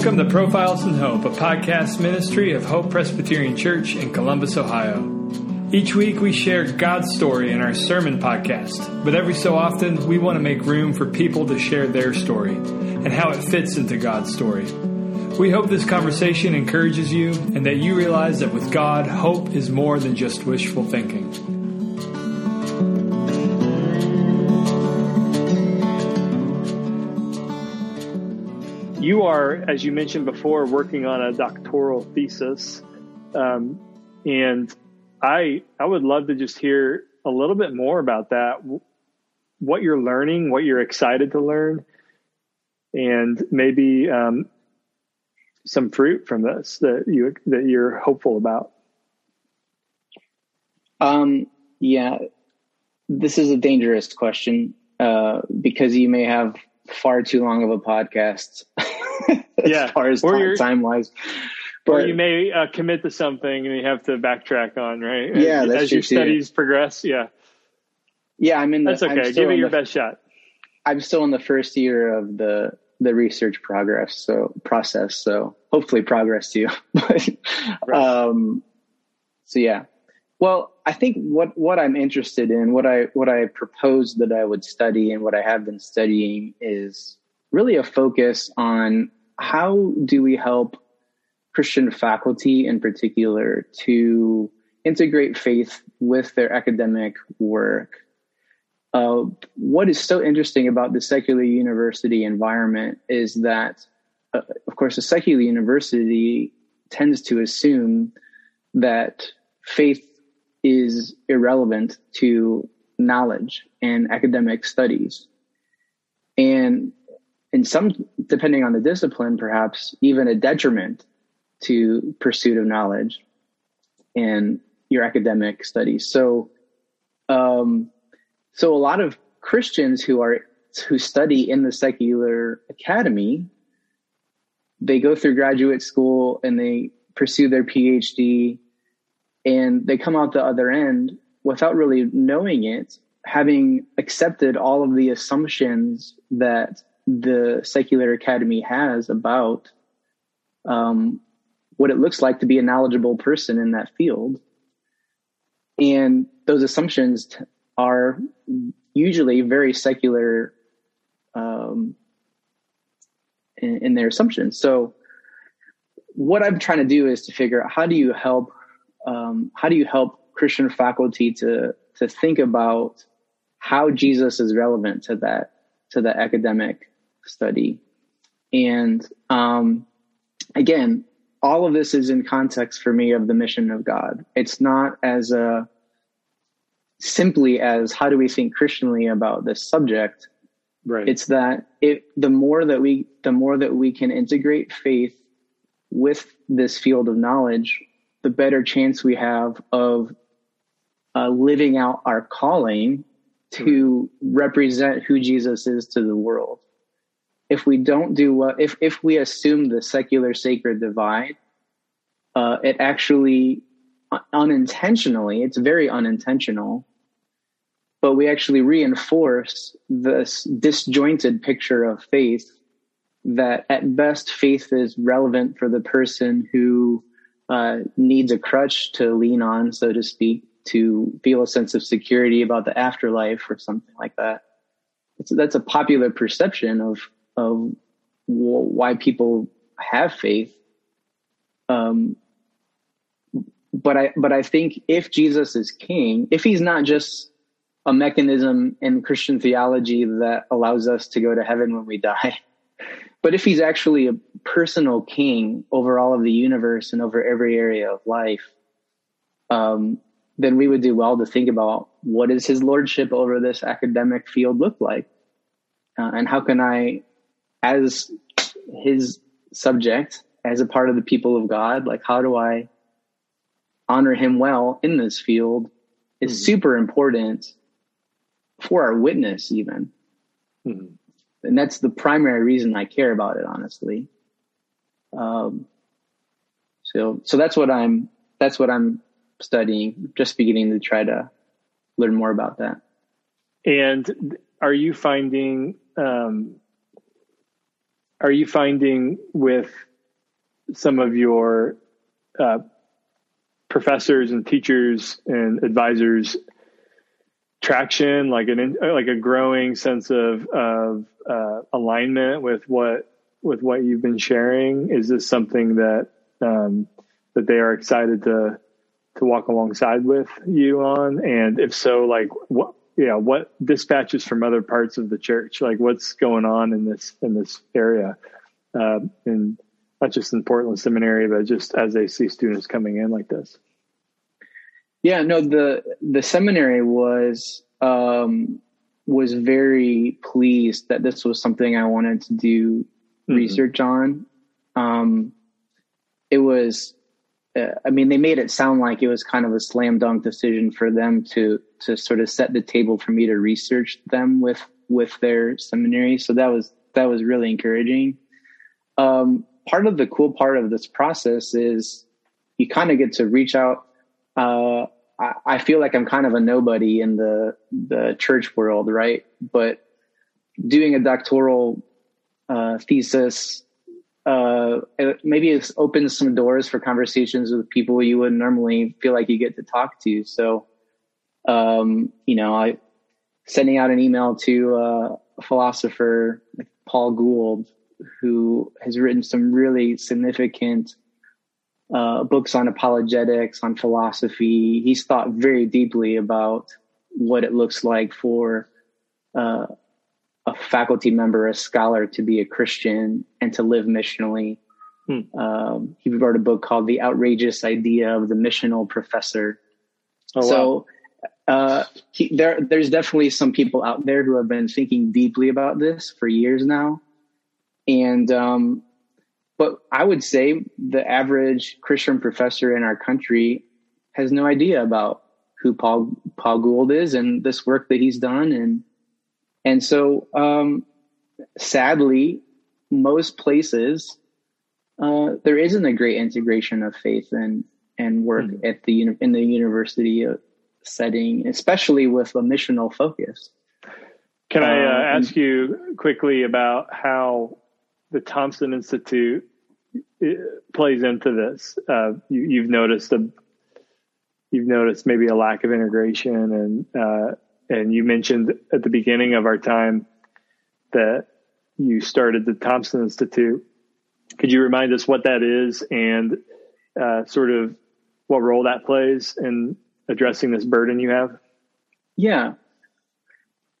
Welcome to Profiles in Hope, a podcast ministry of Hope Presbyterian Church in Columbus, Ohio. Each week we share God's story in our sermon podcast, but every so often we want to make room for people to share their story and how it fits into God's story. We hope this conversation encourages you and that you realize that with God, hope is more than just wishful thinking. You are, as you mentioned before, working on a doctoral thesis. Um, and I, I would love to just hear a little bit more about that. What you're learning, what you're excited to learn, and maybe um, some fruit from this that you that you're hopeful about? Um, yeah, this is a dangerous question uh, because you may have far too long of a podcast. yeah, as far as time, time wise. But, or you may uh, commit to something and you have to backtrack on, right? Yeah, as, as your studies progress. Yeah. Yeah, I'm in. The, That's okay. Give it your the, best shot. I'm still in the first year of the the research progress so process so hopefully progress too but um so yeah well i think what what i'm interested in what i what i proposed that i would study and what i have been studying is really a focus on how do we help christian faculty in particular to integrate faith with their academic work uh, what is so interesting about the secular university environment is that, uh, of course, a secular university tends to assume that faith is irrelevant to knowledge and academic studies. And in some, depending on the discipline, perhaps even a detriment to pursuit of knowledge and your academic studies. So, um, so a lot of Christians who are who study in the secular academy, they go through graduate school and they pursue their PhD and they come out the other end without really knowing it, having accepted all of the assumptions that the secular academy has about um, what it looks like to be a knowledgeable person in that field. And those assumptions t- are usually very secular um, in, in, their assumptions. So, what I'm trying to do is to figure out how do you help um, how do you help Christian faculty to to think about how Jesus is relevant to that to the academic study, and um, again, all of this is in context for me of the mission of God. It's not as a simply as how do we think Christianly about this subject. Right. It's that it the more that we the more that we can integrate faith with this field of knowledge, the better chance we have of uh, living out our calling to represent who Jesus is to the world. If we don't do what, if, if we assume the secular sacred divide, uh, it actually unintentionally, it's very unintentional, but we actually reinforce this disjointed picture of faith that at best faith is relevant for the person who uh, needs a crutch to lean on, so to speak, to feel a sense of security about the afterlife or something like that. It's, that's a popular perception of of why people have faith. Um, but I but I think if Jesus is king, if he's not just a mechanism in Christian theology that allows us to go to heaven when we die. But if he's actually a personal king over all of the universe and over every area of life, um, then we would do well to think about what does his lordship over this academic field look like? Uh, and how can I, as his subject, as a part of the people of God, like how do I honor him well in this field is mm-hmm. super important for our witness even mm-hmm. and that's the primary reason i care about it honestly um, so so that's what i'm that's what i'm studying just beginning to try to learn more about that and are you finding um, are you finding with some of your uh, professors and teachers and advisors traction, like an like a growing sense of of uh, alignment with what with what you've been sharing? Is this something that um, that they are excited to to walk alongside with you on? And if so, like what yeah, what dispatches from other parts of the church? Like what's going on in this in this area? Uh, and not just in Portland Seminary, but just as they see students coming in like this. Yeah, no, the the seminary was um, was very pleased that this was something I wanted to do mm-hmm. research on. Um, it was, uh, I mean, they made it sound like it was kind of a slam dunk decision for them to to sort of set the table for me to research them with with their seminary. So that was that was really encouraging. Um, part of the cool part of this process is you kind of get to reach out. Uh, I, I feel like I'm kind of a nobody in the the church world, right? But doing a doctoral uh, thesis uh, maybe it opens some doors for conversations with people you wouldn't normally feel like you get to talk to. So, um, you know, I sending out an email to uh, a philosopher like Paul Gould, who has written some really significant uh, books on apologetics, on philosophy. He's thought very deeply about what it looks like for uh, a faculty member, a scholar, to be a Christian and to live missionally. Hmm. Um, he wrote a book called "The Outrageous Idea of the Missional Professor." Oh, so, wow. uh, he, there, there's definitely some people out there who have been thinking deeply about this for years now, and um, but I would say the average Christian professor in our country has no idea about who Paul Paul Gould is and this work that he's done and and so, um, sadly, most places uh, there isn't a great integration of faith and and work mm-hmm. at the in the university uh, setting, especially with a missional focus. Can I uh, um, ask you quickly about how the Thompson Institute uh, plays into this? Uh, you, have noticed a you've noticed maybe a lack of integration and uh, and you mentioned at the beginning of our time that you started the Thompson Institute. Could you remind us what that is and uh, sort of what role that plays in addressing this burden you have? Yeah.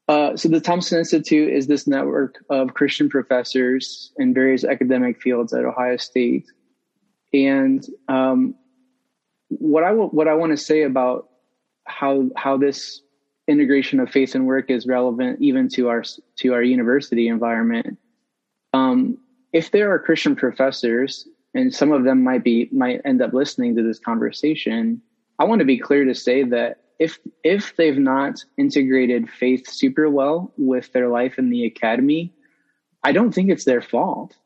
Uh, so the Thompson Institute is this network of Christian professors in various academic fields at Ohio State, and um, what I w- what I want to say about how how this integration of faith and work is relevant even to our to our university environment. Um, if there are Christian professors, and some of them might be might end up listening to this conversation, I want to be clear to say that if if they've not integrated faith super well with their life in the academy, I don't think it's their fault.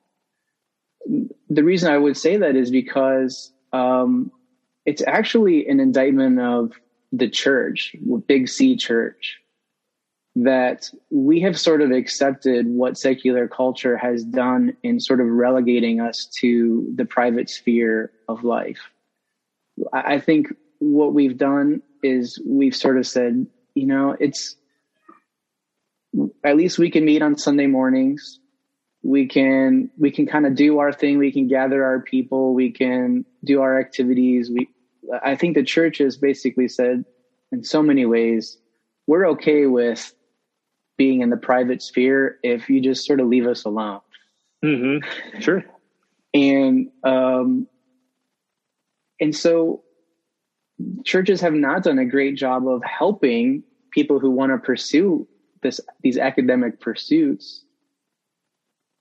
The reason I would say that is because um, it's actually an indictment of the church, big C church, that we have sort of accepted what secular culture has done in sort of relegating us to the private sphere of life. I think what we've done is we've sort of said, you know, it's at least we can meet on Sunday mornings. We can we can kind of do our thing. We can gather our people. We can do our activities. We I think the church has basically said, in so many ways, we're okay with being in the private sphere if you just sort of leave us alone. Mm-hmm. Sure. And um, and so churches have not done a great job of helping people who want to pursue this these academic pursuits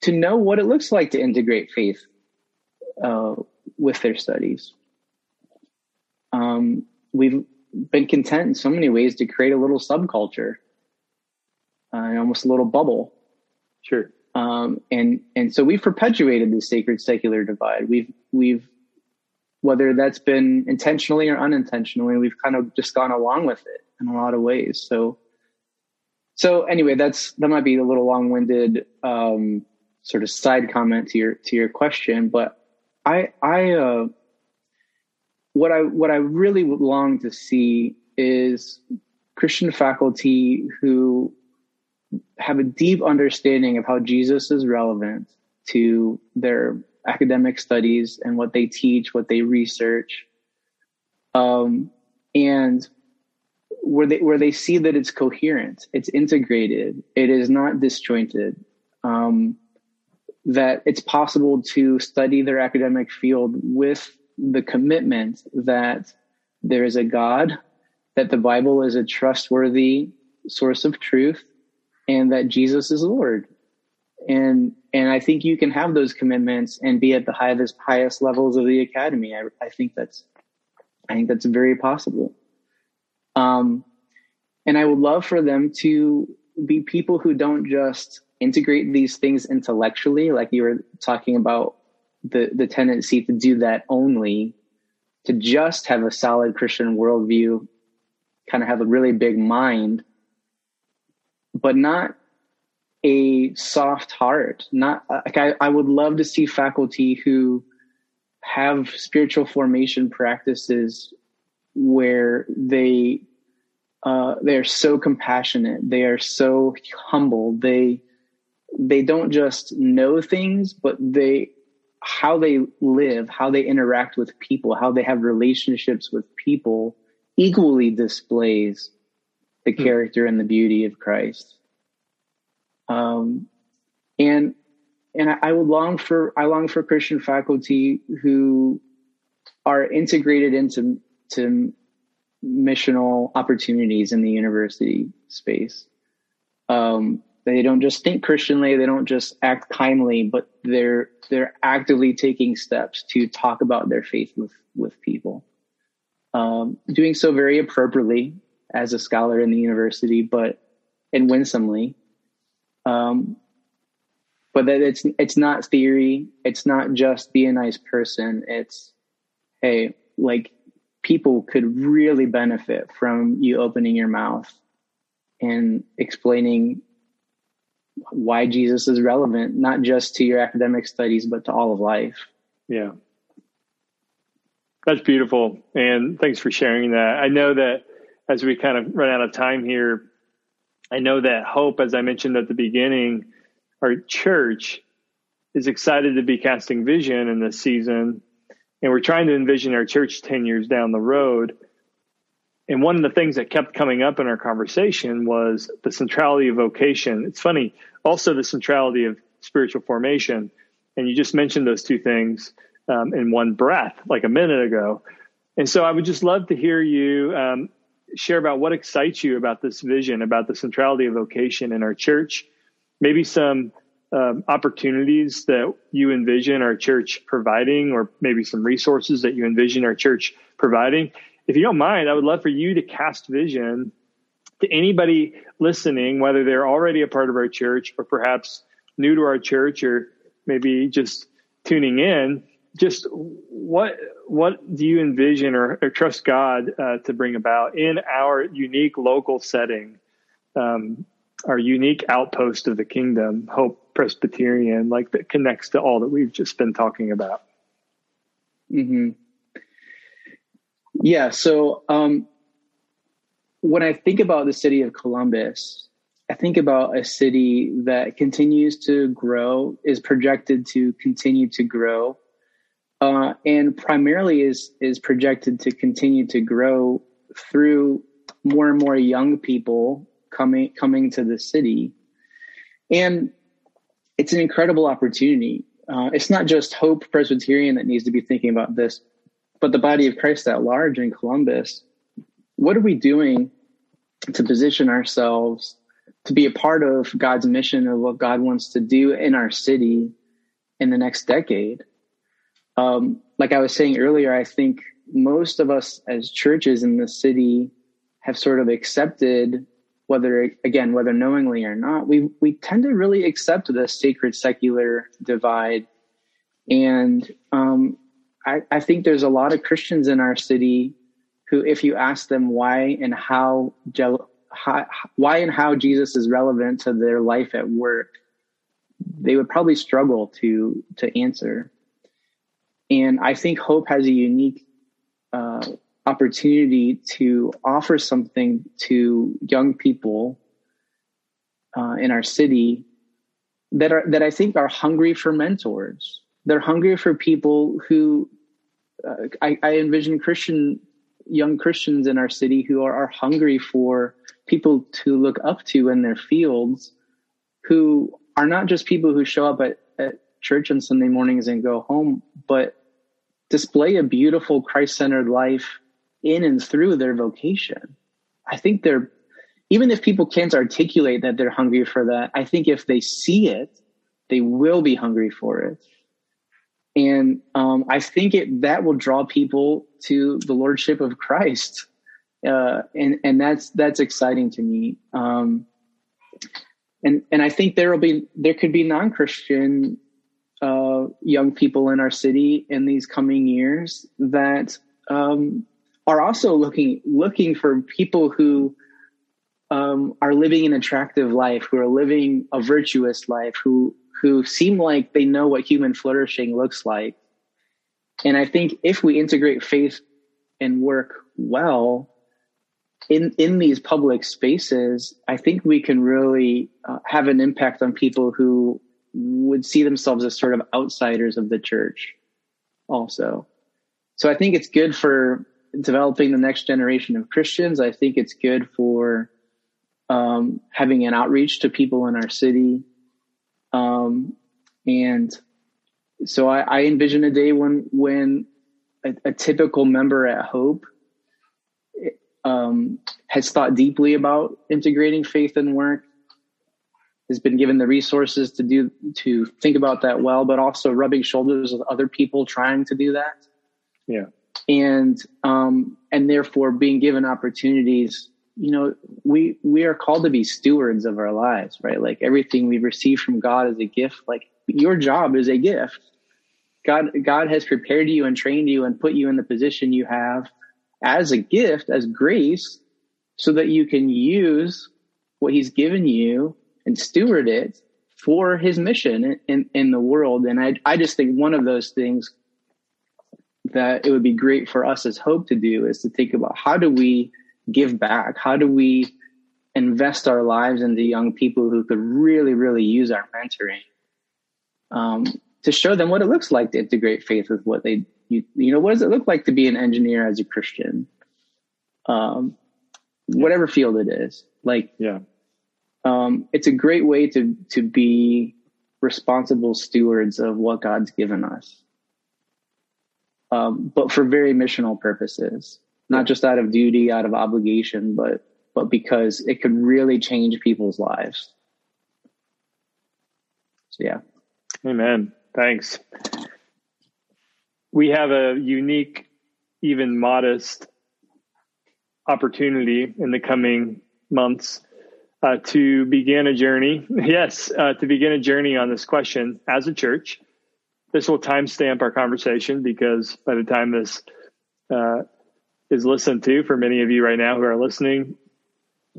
to know what it looks like to integrate faith uh, with their studies um, we've been content in so many ways to create a little subculture, uh, almost a little bubble. Sure. Um, and and so we've perpetuated the sacred secular divide. We've we've whether that's been intentionally or unintentionally, we've kind of just gone along with it in a lot of ways. So so anyway, that's that might be a little long winded um, sort of side comment to your to your question, but I I uh, what I what I really long to see is Christian faculty who have a deep understanding of how Jesus is relevant to their academic studies and what they teach, what they research, um, and where they where they see that it's coherent, it's integrated, it is not disjointed. Um, that it's possible to study their academic field with the commitment that there is a God, that the Bible is a trustworthy source of truth, and that Jesus is Lord. And and I think you can have those commitments and be at the highest highest levels of the academy. I, I think that's I think that's very possible. Um, and I would love for them to be people who don't just integrate these things intellectually, like you were talking about the the tendency to do that only, to just have a solid Christian worldview, kind of have a really big mind, but not a soft heart. Not like I, I would love to see faculty who have spiritual formation practices where they uh, they're so compassionate, they are so humble, they they don't just know things, but they how they live, how they interact with people, how they have relationships with people equally displays the hmm. character and the beauty of Christ. Um, and and I, I would long for I long for Christian faculty who are integrated into to missional opportunities in the university space. Um, they don't just think Christianly, they don't just act kindly, but they're they're actively taking steps to talk about their faith with with people. Um, doing so very appropriately as a scholar in the university, but and winsomely. Um, but that it's it's not theory. It's not just be a nice person. It's hey, like people could really benefit from you opening your mouth and explaining why Jesus is relevant, not just to your academic studies, but to all of life. Yeah. That's beautiful. And thanks for sharing that. I know that as we kind of run out of time here, I know that Hope, as I mentioned at the beginning, our church is excited to be casting vision in this season. And we're trying to envision our church 10 years down the road. And one of the things that kept coming up in our conversation was the centrality of vocation. It's funny, also the centrality of spiritual formation. And you just mentioned those two things um, in one breath, like a minute ago. And so I would just love to hear you um, share about what excites you about this vision, about the centrality of vocation in our church, maybe some um, opportunities that you envision our church providing, or maybe some resources that you envision our church providing if you don't mind, I would love for you to cast vision to anybody listening, whether they're already a part of our church or perhaps new to our church or maybe just tuning in. Just what what do you envision or, or trust God uh, to bring about in our unique local setting, um, our unique outpost of the kingdom, Hope Presbyterian, like that connects to all that we've just been talking about. Mm-hmm. Yeah. So um, when I think about the city of Columbus, I think about a city that continues to grow, is projected to continue to grow, uh, and primarily is is projected to continue to grow through more and more young people coming coming to the city, and it's an incredible opportunity. Uh, it's not just Hope Presbyterian that needs to be thinking about this, but the body of Christ at large in Columbus, what are we doing to position ourselves to be a part of God's mission of what God wants to do in our city in the next decade? Um, like I was saying earlier, I think most of us as churches in the city have sort of accepted whether again whether knowingly or not we we tend to really accept the sacred secular divide and um, I, I think there's a lot of Christians in our city who, if you ask them why and how, how, why and how Jesus is relevant to their life at work, they would probably struggle to to answer. and I think Hope has a unique uh, opportunity to offer something to young people uh, in our city that are that I think are hungry for mentors. They're hungry for people who uh, I, I, envision Christian young Christians in our city who are, are hungry for people to look up to in their fields, who are not just people who show up at, at church on Sunday mornings and go home, but display a beautiful Christ centered life in and through their vocation. I think they're even if people can't articulate that they're hungry for that, I think if they see it, they will be hungry for it. And um, I think it that will draw people to the lordship of Christ, uh, and and that's that's exciting to me. Um, and and I think there will be there could be non Christian uh, young people in our city in these coming years that um, are also looking looking for people who um, are living an attractive life, who are living a virtuous life, who who seem like they know what human flourishing looks like. And I think if we integrate faith and work well in in these public spaces, I think we can really uh, have an impact on people who would see themselves as sort of outsiders of the church also. So I think it's good for developing the next generation of Christians. I think it's good for um, having an outreach to people in our city. Um, and so I, I, envision a day when when a, a typical member at Hope um, has thought deeply about integrating faith and work, has been given the resources to do to think about that well, but also rubbing shoulders with other people trying to do that. Yeah, and um, and therefore being given opportunities you know, we we are called to be stewards of our lives, right? Like everything we receive from God is a gift. Like your job is a gift. God God has prepared you and trained you and put you in the position you have as a gift, as grace, so that you can use what He's given you and steward it for His mission in in the world. And I I just think one of those things that it would be great for us as Hope to do is to think about how do we give back? How do we invest our lives into young people who could really, really use our mentoring um, to show them what it looks like to integrate faith with what they, you, you, know, what does it look like to be an engineer as a Christian? Um, whatever field it is, like, yeah, um, it's a great way to to be responsible stewards of what God's given us, um, but for very missional purposes not just out of duty, out of obligation, but but because it could really change people's lives. So yeah. Amen. Thanks. We have a unique, even modest opportunity in the coming months uh, to begin a journey. Yes, uh, to begin a journey on this question as a church. This will timestamp our conversation because by the time this uh, is listened to for many of you right now who are listening,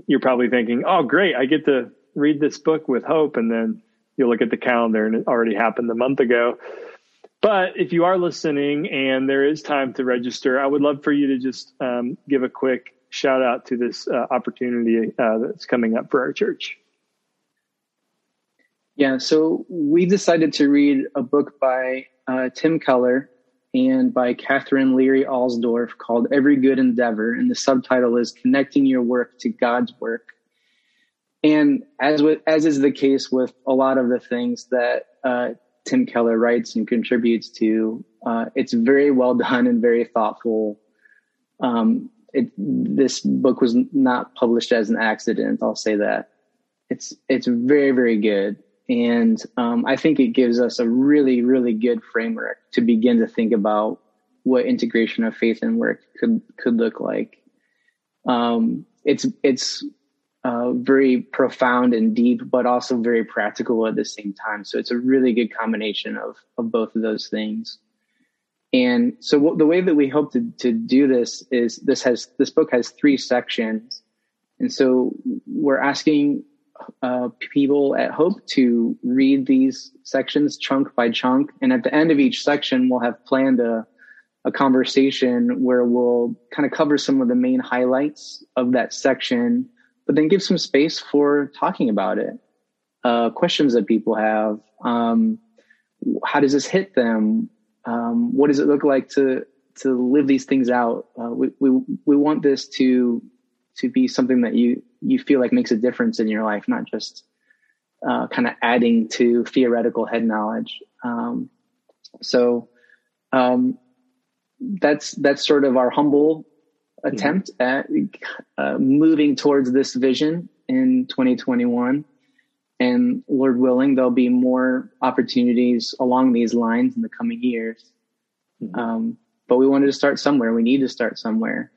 you're probably thinking, oh, great, I get to read this book with hope. And then you look at the calendar and it already happened a month ago. But if you are listening and there is time to register, I would love for you to just um, give a quick shout out to this uh, opportunity uh, that's coming up for our church. Yeah, so we decided to read a book by uh, Tim Keller and by Katherine Leary Alsdorf called Every Good Endeavor. And the subtitle is Connecting Your Work to God's Work. And as with, as is the case with a lot of the things that uh, Tim Keller writes and contributes to, uh, it's very well done and very thoughtful. Um, it, this book was not published as an accident. I'll say that it's it's very very good. And um, I think it gives us a really, really good framework to begin to think about what integration of faith and work could could look like. Um, it's it's uh, very profound and deep, but also very practical at the same time. So it's a really good combination of of both of those things. And so the way that we hope to to do this is this has this book has three sections, and so we're asking uh, people at Hope to read these sections chunk by chunk. And at the end of each section, we'll have planned a, a conversation where we'll kind of cover some of the main highlights of that section, but then give some space for talking about it. Uh, questions that people have. Um, how does this hit them? Um, what does it look like to to live these things out? Uh, we, we we want this to to be something that you you feel like makes a difference in your life, not just uh, kind of adding to theoretical head knowledge. Um, so um, that's that's sort of our humble attempt mm-hmm. at uh, moving towards this vision in 2021. And Lord willing, there'll be more opportunities along these lines in the coming years. Mm-hmm. Um, but we wanted to start somewhere. We need to start somewhere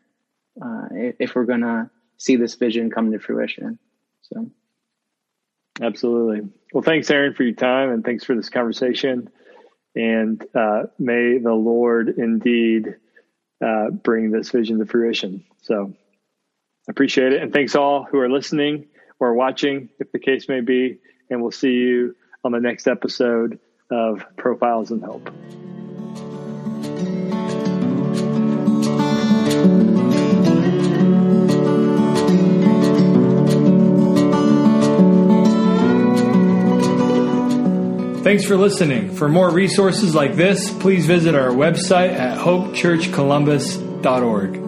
uh, if we're going to see this vision come to fruition. So, absolutely. Well, thanks, Aaron, for your time, and thanks for this conversation. And uh, may the Lord indeed uh, bring this vision to fruition. So, appreciate it, and thanks all who are listening or watching, if the case may be. And we'll see you on the next episode of Profiles in Hope. Thanks for listening. For more resources like this, please visit our website at hopechurchcolumbus.org.